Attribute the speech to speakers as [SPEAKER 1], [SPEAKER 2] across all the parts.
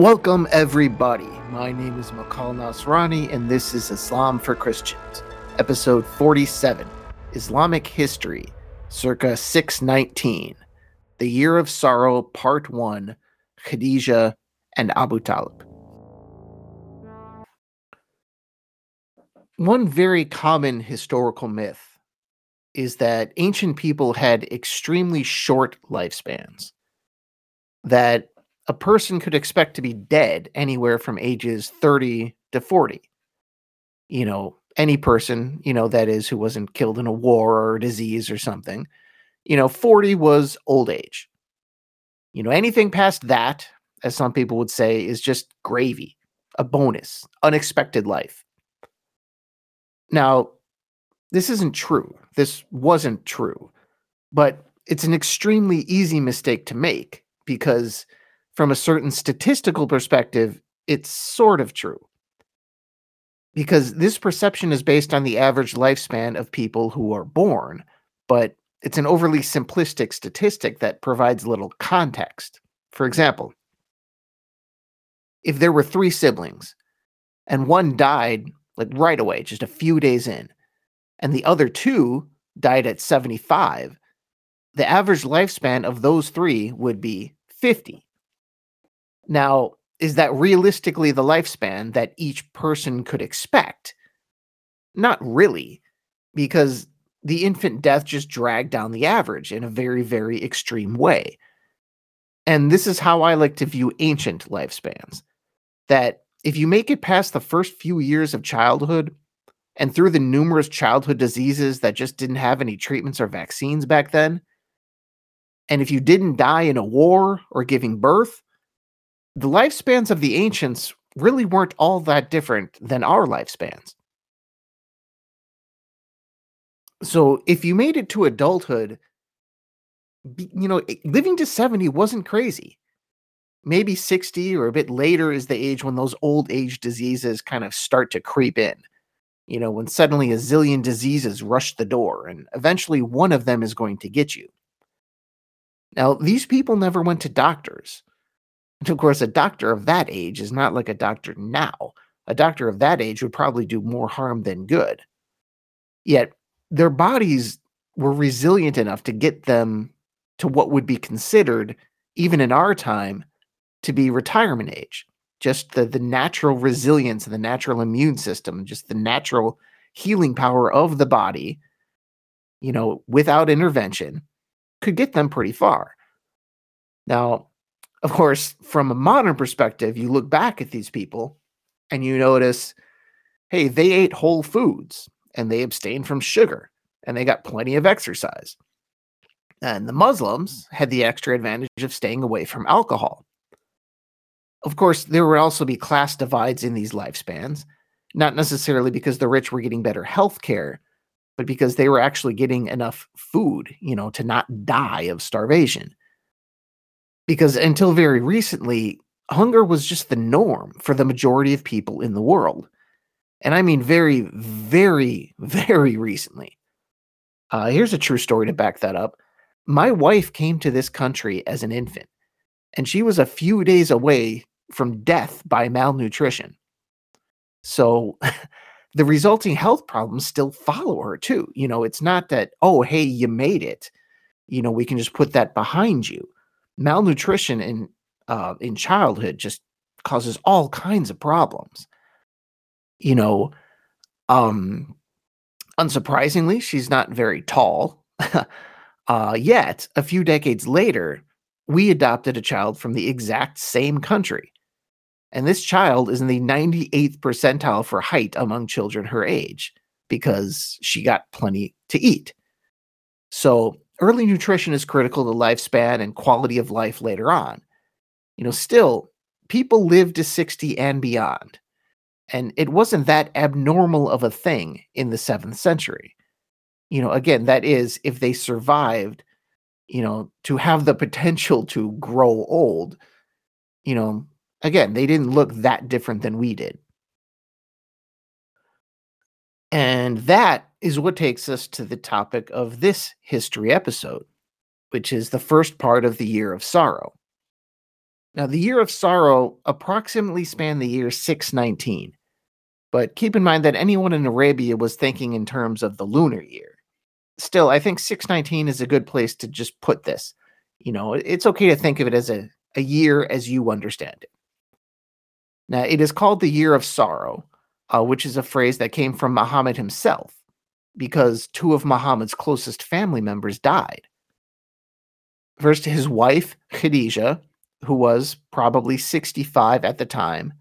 [SPEAKER 1] Welcome, everybody. My name is Makal Nasrani, and this is Islam for Christians, episode 47 Islamic History, circa 619, The Year of Sorrow, Part 1 Khadijah and Abu Talib. One very common historical myth is that ancient people had extremely short lifespans. That a person could expect to be dead anywhere from ages 30 to 40. You know, any person, you know, that is who wasn't killed in a war or a disease or something. You know, 40 was old age. You know, anything past that, as some people would say, is just gravy, a bonus, unexpected life. Now, this isn't true. This wasn't true. But it's an extremely easy mistake to make because from a certain statistical perspective, it's sort of true. Because this perception is based on the average lifespan of people who are born, but it's an overly simplistic statistic that provides little context. For example, if there were three siblings and one died like right away, just a few days in, and the other two died at 75, the average lifespan of those three would be 50. Now, is that realistically the lifespan that each person could expect? Not really, because the infant death just dragged down the average in a very, very extreme way. And this is how I like to view ancient lifespans that if you make it past the first few years of childhood and through the numerous childhood diseases that just didn't have any treatments or vaccines back then, and if you didn't die in a war or giving birth, the lifespans of the ancients really weren't all that different than our lifespans. So if you made it to adulthood, you know, living to 70 wasn't crazy. Maybe 60 or a bit later is the age when those old age diseases kind of start to creep in. You know, when suddenly a zillion diseases rush the door, and eventually one of them is going to get you. Now, these people never went to doctors. And of course, a doctor of that age is not like a doctor now. A doctor of that age would probably do more harm than good. Yet, their bodies were resilient enough to get them to what would be considered, even in our time, to be retirement age. Just the, the natural resilience and the natural immune system, just the natural healing power of the body, you know, without intervention, could get them pretty far. Now, of course, from a modern perspective, you look back at these people and you notice, hey, they ate whole foods and they abstained from sugar and they got plenty of exercise. And the Muslims mm. had the extra advantage of staying away from alcohol. Of course, there would also be class divides in these lifespans, not necessarily because the rich were getting better health care, but because they were actually getting enough food, you know, to not die of starvation because until very recently, hunger was just the norm for the majority of people in the world. And I mean, very, very, very recently. Uh, here's a true story to back that up. My wife came to this country as an infant, and she was a few days away from death by malnutrition. So the resulting health problems still follow her, too. You know, it's not that, oh, hey, you made it. You know, we can just put that behind you malnutrition in uh, in childhood just causes all kinds of problems. You know, um, unsurprisingly, she's not very tall. uh, yet, a few decades later, we adopted a child from the exact same country. And this child is in the 98th percentile for height among children her age because she got plenty to eat. So early nutrition is critical to lifespan and quality of life later on. You know, still, people live to 60 and beyond. And it wasn't that abnormal of a thing in the seventh century. You know, again, that is, if they survived, you know, to have the potential to grow old, you know, again, they didn't look that different than we did. And that is what takes us to the topic of this history episode, which is the first part of the Year of Sorrow. Now, the year of sorrow approximately spanned the year 619, but keep in mind that anyone in Arabia was thinking in terms of the lunar year. Still, I think 619 is a good place to just put this. You know, it's okay to think of it as a, a year as you understand it. Now, it is called the year of sorrow, uh, which is a phrase that came from Muhammad himself because two of Muhammad's closest family members died. First, his wife, Khadijah, who was probably 65 at the time,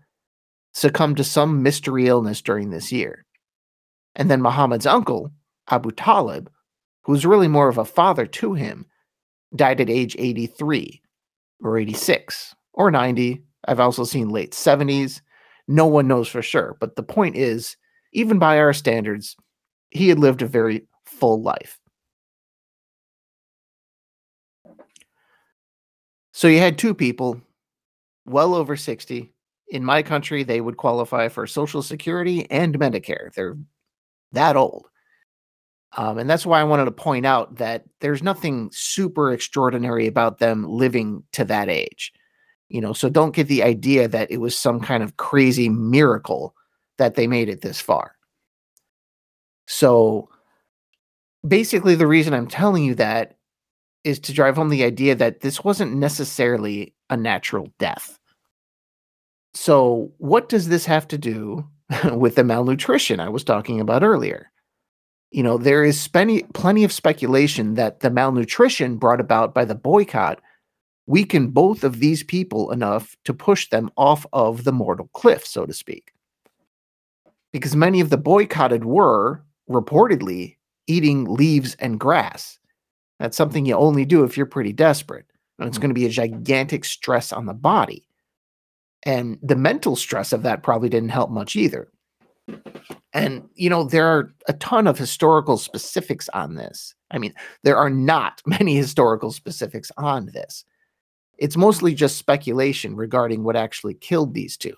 [SPEAKER 1] succumbed to some mystery illness during this year. And then Muhammad's uncle, Abu Talib, who was really more of a father to him, died at age 83 or 86 or 90. I've also seen late 70s. No one knows for sure. But the point is, even by our standards, he had lived a very full life. So you had two people, well over 60. In my country, they would qualify for Social Security and Medicare. They're that old. Um, and that's why I wanted to point out that there's nothing super extraordinary about them living to that age. You know, so don't get the idea that it was some kind of crazy miracle that they made it this far. So basically, the reason I'm telling you that is to drive home the idea that this wasn't necessarily a natural death. So, what does this have to do with the malnutrition I was talking about earlier? You know, there is plenty, of speculation that the malnutrition brought about by the boycott weakened both of these people enough to push them off of the mortal cliff, so to speak. Because many of the boycotted were, reportedly, eating leaves and grass that's something you only do if you're pretty desperate. And it's mm-hmm. going to be a gigantic stress on the body. And the mental stress of that probably didn't help much either. And, you know, there are a ton of historical specifics on this. I mean, there are not many historical specifics on this. It's mostly just speculation regarding what actually killed these two.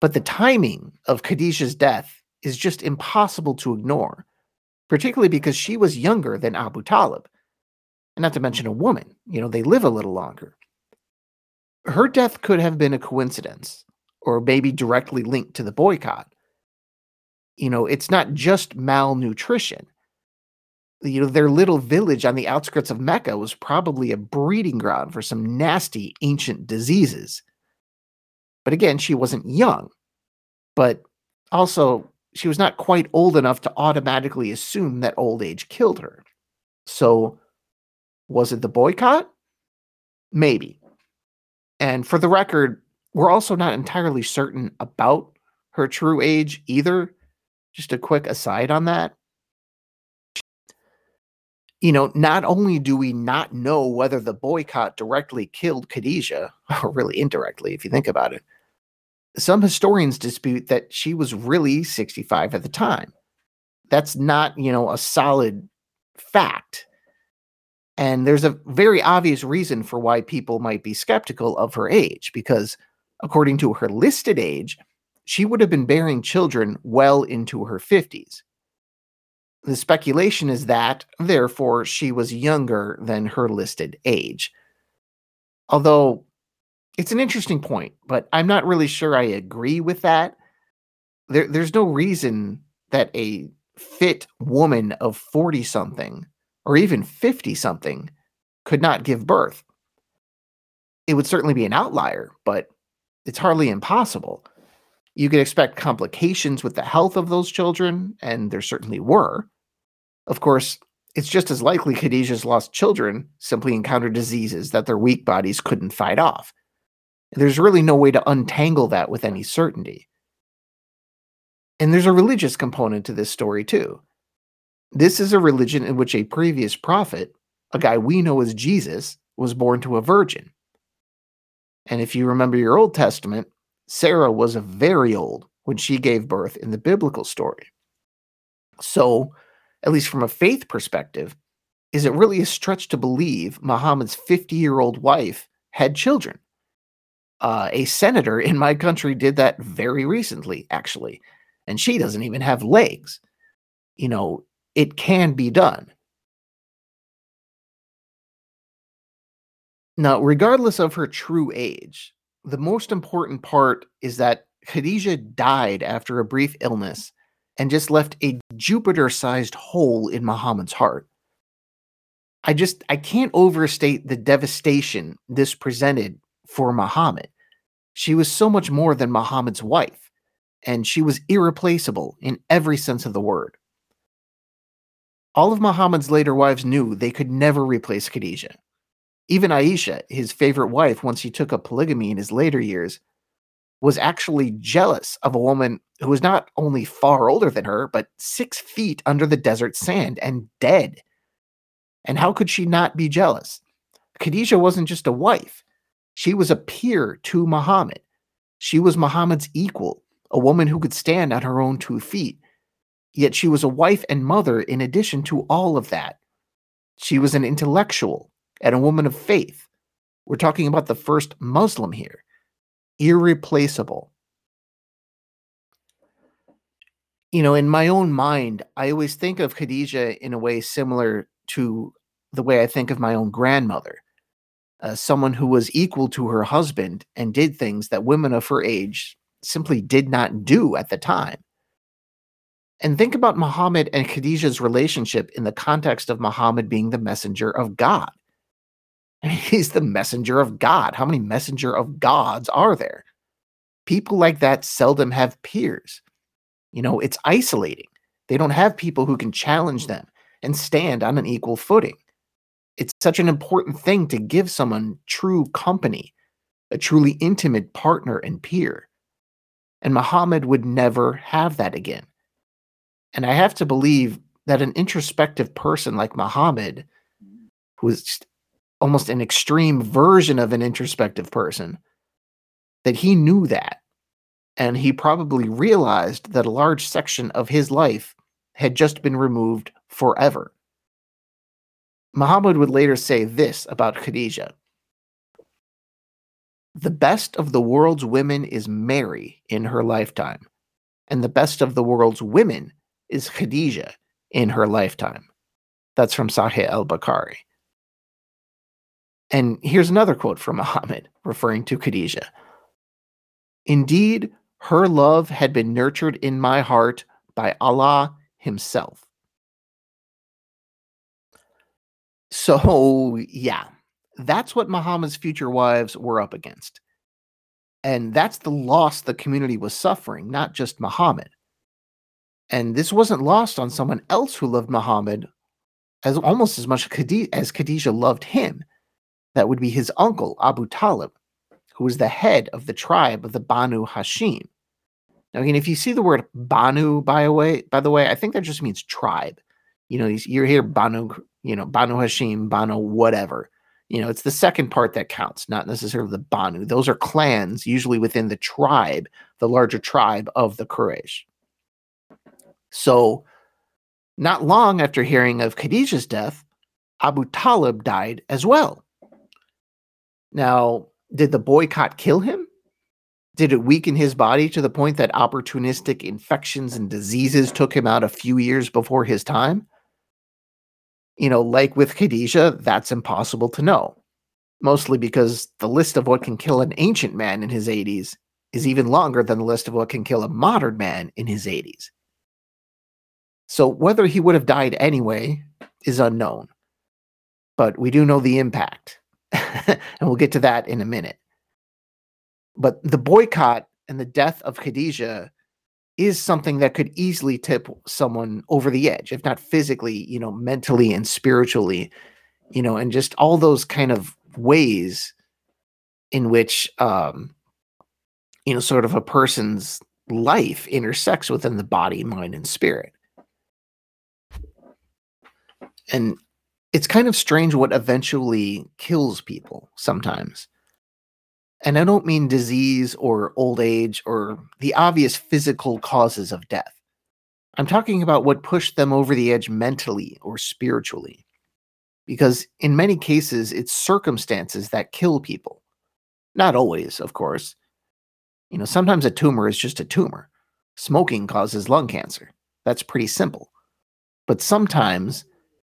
[SPEAKER 1] But the timing of Khadijah's death is just impossible to ignore particularly because she was younger than Abu Talib. And not to mention a woman, you know, they live a little longer. Her death could have been a coincidence or maybe directly linked to the boycott. You know, it's not just malnutrition. You know, their little village on the outskirts of Mecca was probably a breeding ground for some nasty ancient diseases. But again, she wasn't young. But also, she was not quite old enough to automatically assume that old age killed her. So, was it the boycott? Maybe. And for the record, we're also not entirely certain about her true age either. Just a quick aside on that. You know, not only do we not know whether the boycott directly killed Khadijah, or really indirectly, if you think about it, some historians dispute that she was really 65 at the time. That's not, you know, a solid fact. And there's a very obvious reason for why people might be skeptical of her age, because according to her listed age, she would have been bearing children well into her 50s. The speculation is that, therefore, she was younger than her listed age. Although it's an interesting point, but I'm not really sure I agree with that. There, there's no reason that a fit woman of 40 something or even 50 something could not give birth. It would certainly be an outlier, but it's hardly impossible. You could expect complications with the health of those children, and there certainly were. Of course, it's just as likely Khadijah's lost children simply encountered diseases that their weak bodies couldn't fight off. There's really no way to untangle that with any certainty. And there's a religious component to this story, too. This is a religion in which a previous prophet, a guy we know as Jesus, was born to a virgin. And if you remember your Old Testament, Sarah was very old when she gave birth in the biblical story. So, at least from a faith perspective, is it really a stretch to believe Muhammad's 50 year old wife had children? Uh, a senator in my country did that very recently, actually, and she doesn't even have legs. You know, it can be done. Now, regardless of her true age, the most important part is that Khadijah died after a brief illness and just left a Jupiter sized hole in Muhammad's heart. I just I can't overstate the devastation this presented for Muhammad. She was so much more than Muhammad's wife, and she was irreplaceable in every sense of the word. All of Muhammad's later wives knew they could never replace Khadijah. Even Aisha, his favorite wife once he took up polygamy in his later years, was actually jealous of a woman who was not only far older than her, but six feet under the desert sand and dead. And how could she not be jealous? Khadijah wasn't just a wife, she was a peer to Muhammad. She was Muhammad's equal, a woman who could stand on her own two feet. Yet she was a wife and mother in addition to all of that. She was an intellectual, and a woman of faith. We're talking about the first Muslim here. Irreplaceable. You know, in my own mind, I always think of Khadijah in a way similar to the way I think of my own grandmother. Uh, someone who was equal to her husband and did things that women of her age simply did not do at the time. And think about Muhammad and Khadijah's relationship in the context of Muhammad being the messenger of God. He's the messenger of God. How many messenger of gods are there? People like that seldom have peers. You know, it's isolating. They don't have people who can challenge them and stand on an equal footing. It's such an important thing to give someone true company, a truly intimate partner and peer. And Muhammad would never have that again. And I have to believe that an introspective person like Muhammad, who is almost an extreme version of an introspective person, that he knew that. And he probably realized that a large section of his life had just been removed forever. Muhammad would later say this about Khadijah The best of the world's women is Mary in her lifetime, and the best of the world's women is Khadijah in her lifetime. That's from Sahih al Bukhari. And here's another quote from Muhammad referring to Khadijah. Indeed, her love had been nurtured in my heart by Allah Himself. So, yeah, that's what Muhammad's future wives were up against. And that's the loss the community was suffering, not just Muhammad. And this wasn't lost on someone else who loved Muhammad as almost as much as Khadijah loved him. That would be his uncle, Abu Talib, who was the head of the tribe of the Banu Hashim. Now, again, if you see the word Banu, by way, by the way, I think that just means tribe. You know, you hear Banu, you know, Banu Hashim, Banu, whatever. You know, it's the second part that counts, not necessarily the Banu. Those are clans, usually within the tribe, the larger tribe of the Quraysh. So, not long after hearing of Khadijah's death, Abu Talib died as well. Now, did the boycott kill him? Did it weaken his body to the point that opportunistic infections and diseases took him out a few years before his time? You know, like with Khadijah, that's impossible to know. Mostly because the list of what can kill an ancient man in his 80s is even longer than the list of what can kill a modern man in his 80s. So whether he would have died anyway is unknown. But we do know the impact and we'll get to that in a minute. But the boycott and the death of Khadijah is something that could easily tip someone over the edge, if not physically, you know, mentally and spiritually, you know, and just all those kind of ways in which, um, you know, sort of a person's life intersects within the body, mind, and spirit. And it's kind of strange what eventually kills people sometimes. And I don't mean disease or old age or the obvious physical causes of death. I'm talking about what pushed them over the edge mentally or spiritually. Because in many cases, it's circumstances that kill people. Not always, of course. You know, sometimes a tumor is just a tumor. Smoking causes lung cancer. That's pretty simple. But sometimes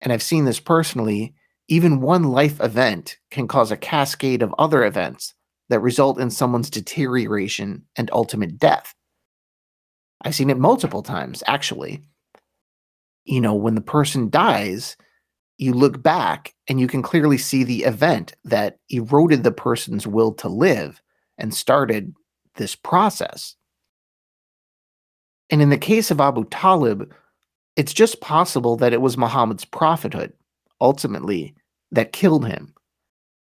[SPEAKER 1] and I've seen this personally, even one life event can cause a cascade of other events that result in someone's deterioration and ultimate death. I've seen it multiple times, actually. You know, when the person dies, you look back and you can clearly see the event that eroded the person's will to live and started this process. And in the case of Abu Talib, it's just possible that it was Muhammad's prophethood, ultimately, that killed him.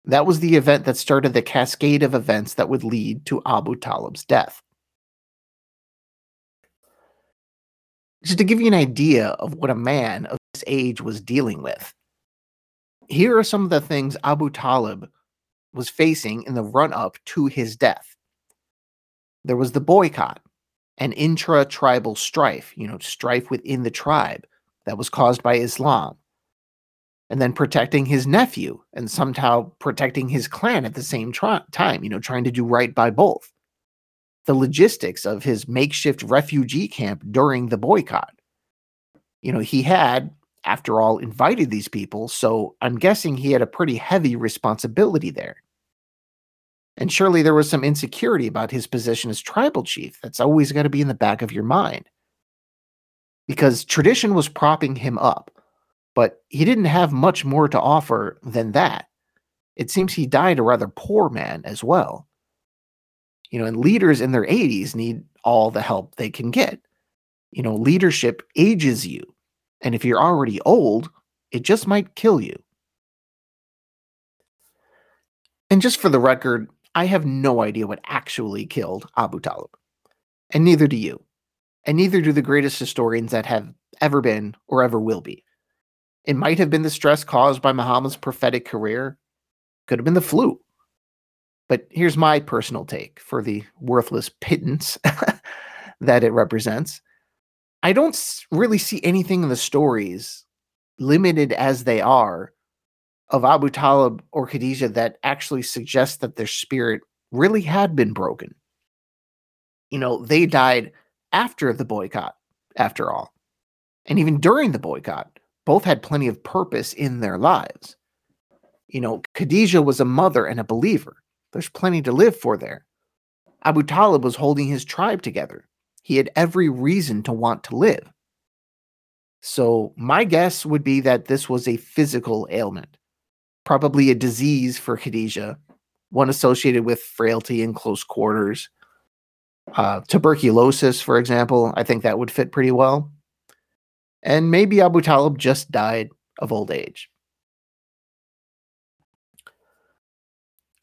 [SPEAKER 1] That was the event that started the cascade of events that would lead to Abu Talib's death. Just to give you an idea of what a man of this age was dealing with, here are some of the things Abu Talib was facing in the run up to his death. There was the boycott, an intra tribal strife, you know, strife within the tribe that was caused by Islam. And then protecting his nephew and somehow protecting his clan at the same tri- time, you know, trying to do right by both. The logistics of his makeshift refugee camp during the boycott. You know, he had, after all, invited these people, so I'm guessing he had a pretty heavy responsibility there. And surely there was some insecurity about his position as tribal chief. That's always got to be in the back of your mind. Because tradition was propping him up, but he didn't have much more to offer than that. It seems he died a rather poor man as well. You know, and leaders in their 80s need all the help they can get. You know, leadership ages you. And if you're already old, it just might kill you. And just for the record, I have no idea what actually killed Abu Talib. And neither do you. And neither do the greatest historians that have ever been or ever will be. It might have been the stress caused by Muhammad's prophetic career, could have been the flu. But here's my personal take for the worthless pittance that it represents. I don't really see anything in the stories, limited as they are, of Abu Talib or Khadijah that actually suggests that their spirit really had been broken. You know, they died after the boycott, after all. And even during the boycott, both had plenty of purpose in their lives. You know, Khadijah was a mother and a believer. There's plenty to live for there. Abu Talib was holding his tribe together. He had every reason to want to live. So, my guess would be that this was a physical ailment probably a disease for Khadijah, one associated with frailty in close quarters. Uh, tuberculosis, for example, I think that would fit pretty well. And maybe Abu Talib just died of old age.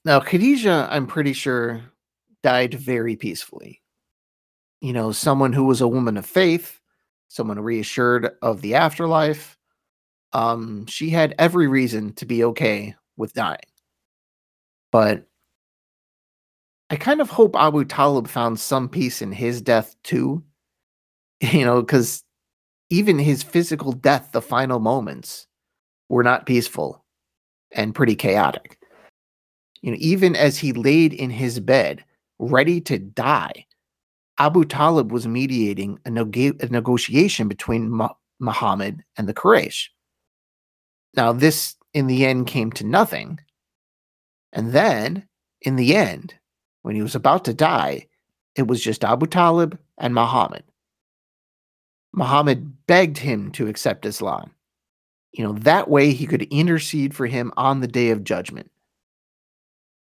[SPEAKER 1] Now, Khadijah, I'm pretty sure, died very peacefully. You know, someone who was a woman of faith, someone reassured of the afterlife, um, she had every reason to be okay with dying. But I kind of hope Abu Talib found some peace in his death too. You know, because even his physical death, the final moments, were not peaceful and pretty chaotic. You know, even as he laid in his bed, ready to die, Abu Talib was mediating a, neg- a negotiation between Muhammad and the Quraysh. Now, this in the end came to nothing. And then, in the end, when he was about to die, it was just Abu Talib and Muhammad. Muhammad begged him to accept Islam. You know, that way he could intercede for him on the day of judgment.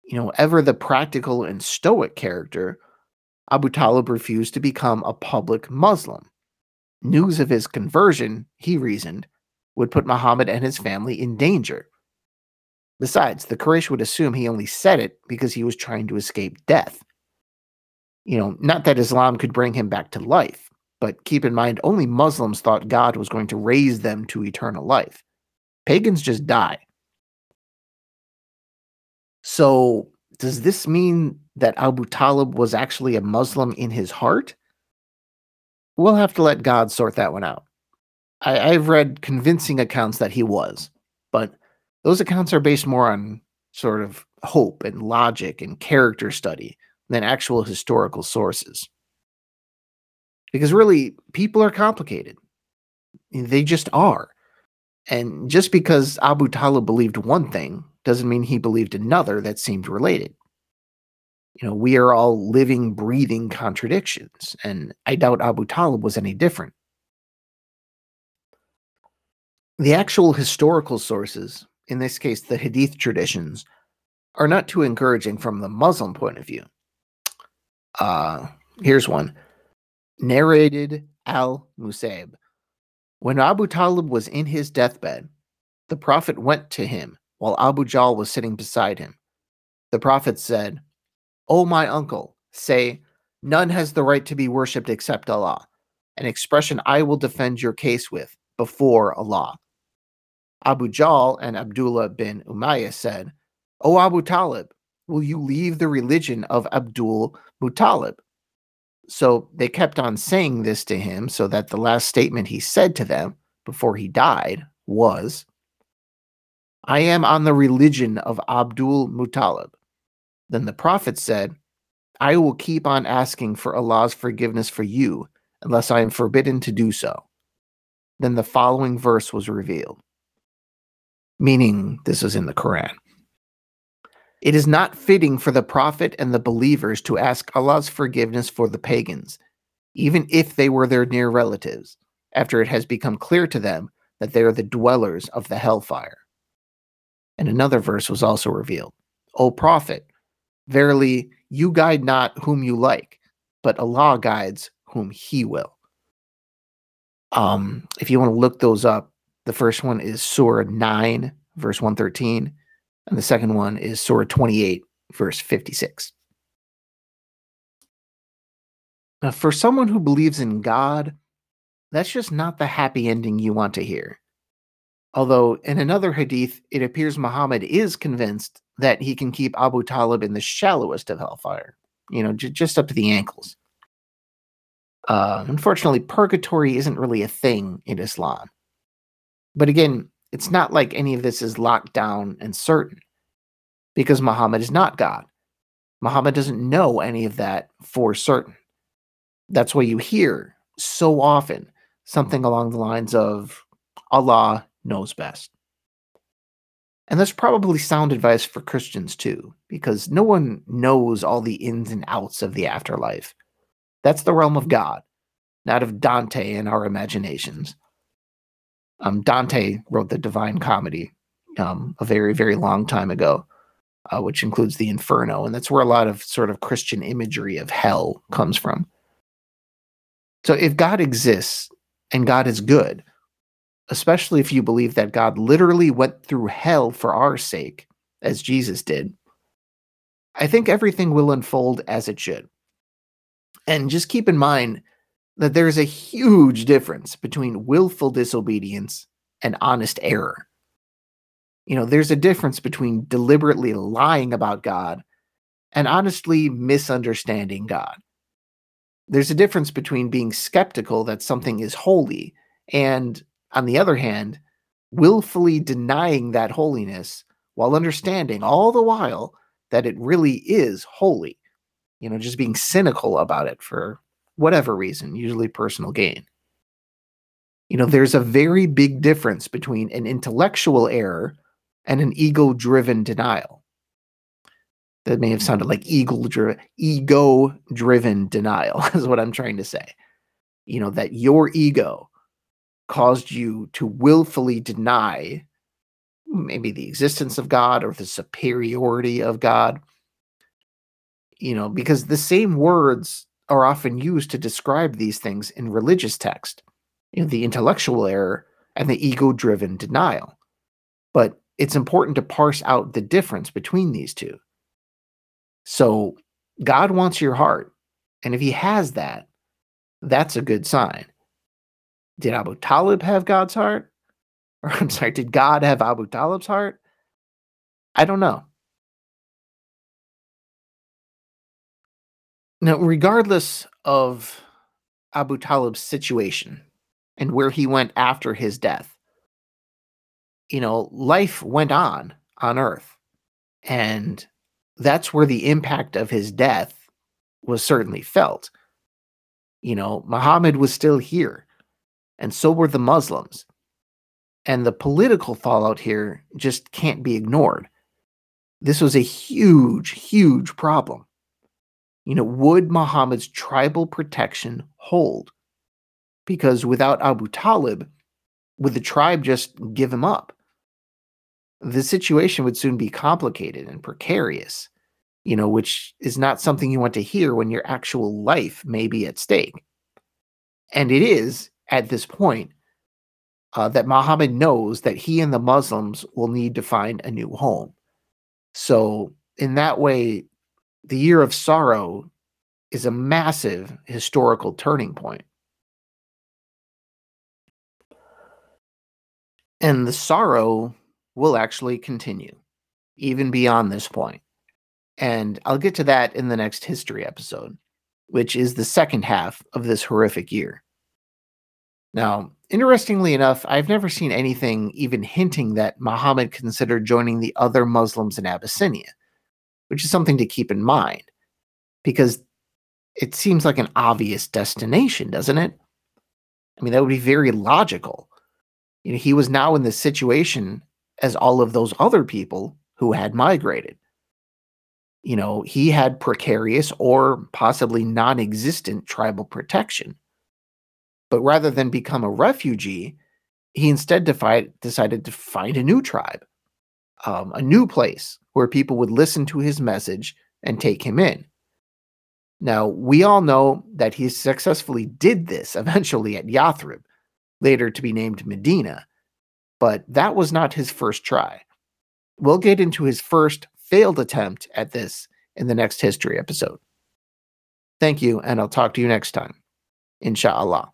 [SPEAKER 1] You know, ever the practical and stoic character, Abu Talib refused to become a public Muslim. News of his conversion, he reasoned, would put Muhammad and his family in danger. Besides, the Quraysh would assume he only said it because he was trying to escape death. You know, not that Islam could bring him back to life, but keep in mind, only Muslims thought God was going to raise them to eternal life. Pagans just die. So, does this mean that Abu Talib was actually a Muslim in his heart? We'll have to let God sort that one out. I, I've read convincing accounts that he was, but those accounts are based more on sort of hope and logic and character study than actual historical sources. Because really, people are complicated. They just are. And just because Abu Talib believed one thing doesn't mean he believed another that seemed related. You know, we are all living, breathing contradictions, and I doubt Abu Talib was any different. The actual historical sources, in this case the Hadith traditions, are not too encouraging from the Muslim point of view. Uh, here's one narrated Al Musaib. When Abu Talib was in his deathbed, the Prophet went to him while Abu Jahl was sitting beside him. The Prophet said, O my uncle, say, None has the right to be worshipped except Allah, an expression I will defend your case with before Allah. Abu Jahl and Abdullah bin Umayyah said, O Abu Talib, will you leave the religion of Abdul Muttalib? So they kept on saying this to him, so that the last statement he said to them before he died was, I am on the religion of Abdul Muttalib. Then the Prophet said, I will keep on asking for Allah's forgiveness for you unless I am forbidden to do so. Then the following verse was revealed, meaning this was in the Quran. It is not fitting for the Prophet and the believers to ask Allah's forgiveness for the pagans, even if they were their near relatives, after it has become clear to them that they are the dwellers of the hellfire. And another verse was also revealed O Prophet, verily you guide not whom you like, but Allah guides whom He will. Um, if you want to look those up, the first one is Surah 9, verse 113 and the second one is Surah 28, verse 56. Now, for someone who believes in God, that's just not the happy ending you want to hear. Although, in another hadith, it appears Muhammad is convinced that he can keep Abu Talib in the shallowest of hellfire, you know, j- just up to the ankles. Uh, unfortunately, purgatory isn't really a thing in Islam. But again, it's not like any of this is locked down and certain because Muhammad is not God. Muhammad doesn't know any of that for certain. That's why you hear so often something along the lines of Allah knows best. And that's probably sound advice for Christians too, because no one knows all the ins and outs of the afterlife. That's the realm of God, not of Dante and our imaginations. Um, Dante wrote the Divine Comedy um, a very, very long time ago, uh, which includes the Inferno, and that's where a lot of sort of Christian imagery of hell comes from. So, if God exists and God is good, especially if you believe that God literally went through hell for our sake, as Jesus did, I think everything will unfold as it should. And just keep in mind that there's a huge difference between willful disobedience and honest error. You know, there's a difference between deliberately lying about God and honestly misunderstanding God. There's a difference between being skeptical that something is holy and, on the other hand, willfully denying that holiness while understanding all the while that it really is holy. You know, just being cynical about it for whatever reason, usually personal gain. You know, mm-hmm. there's a very big difference between an intellectual error and an ego driven denial. That may have mm-hmm. sounded like ego driven ego driven denial is what I'm trying to say. You know, that your ego caused you to willfully deny maybe the existence of God or the superiority of God. You know, because the same words are often used to describe these things in religious text, you know, the intellectual error and the ego driven denial. But it's important to parse out the difference between these two. So, God wants your heart. And if He has that, that's a good sign. Did Abu Talib have God's heart? Or I'm sorry, did God have Abu Talib's heart? I don't know. Now, regardless of Abu Talib's situation and where he went after his death, you know, life went on on Earth. And that's where the impact of his death was certainly felt. You know, Muhammad was still here, and so were the Muslims. And the political fallout here just can't be ignored. This was a huge, huge problem. You know, would Muhammad's tribal protection hold? Because without Abu Talib, would the tribe just give him up? The situation would soon be complicated and precarious, you know, which is not something you want to hear when your actual life may be at stake. And it is, at this point, uh, that Muhammad knows that he and the Muslims will need to find a new home. So, in that way, the year of sorrow is a massive historical turning point. And the sorrow will actually continue, even beyond this point. And I'll get to that in the next history episode, which is the second half of this horrific year. Now, interestingly enough, I've never seen anything even hinting that Muhammad considered joining the other Muslims in Abyssinia, which is something to keep in mind, because it seems like an obvious destination, doesn't it? I mean, that would be very logical. You know, he was now in the situation as all of those other people who had migrated. You know, he had precarious or possibly non existent tribal protection. But rather than become a refugee, he instead decided to find a new tribe, um, a new place where people would listen to his message and take him in. Now, we all know that he successfully did this eventually at Yathrib, later to be named Medina, but that was not his first try. We'll get into his first failed attempt at this in the next history episode. Thank you, and I'll talk to you next time. Inshallah.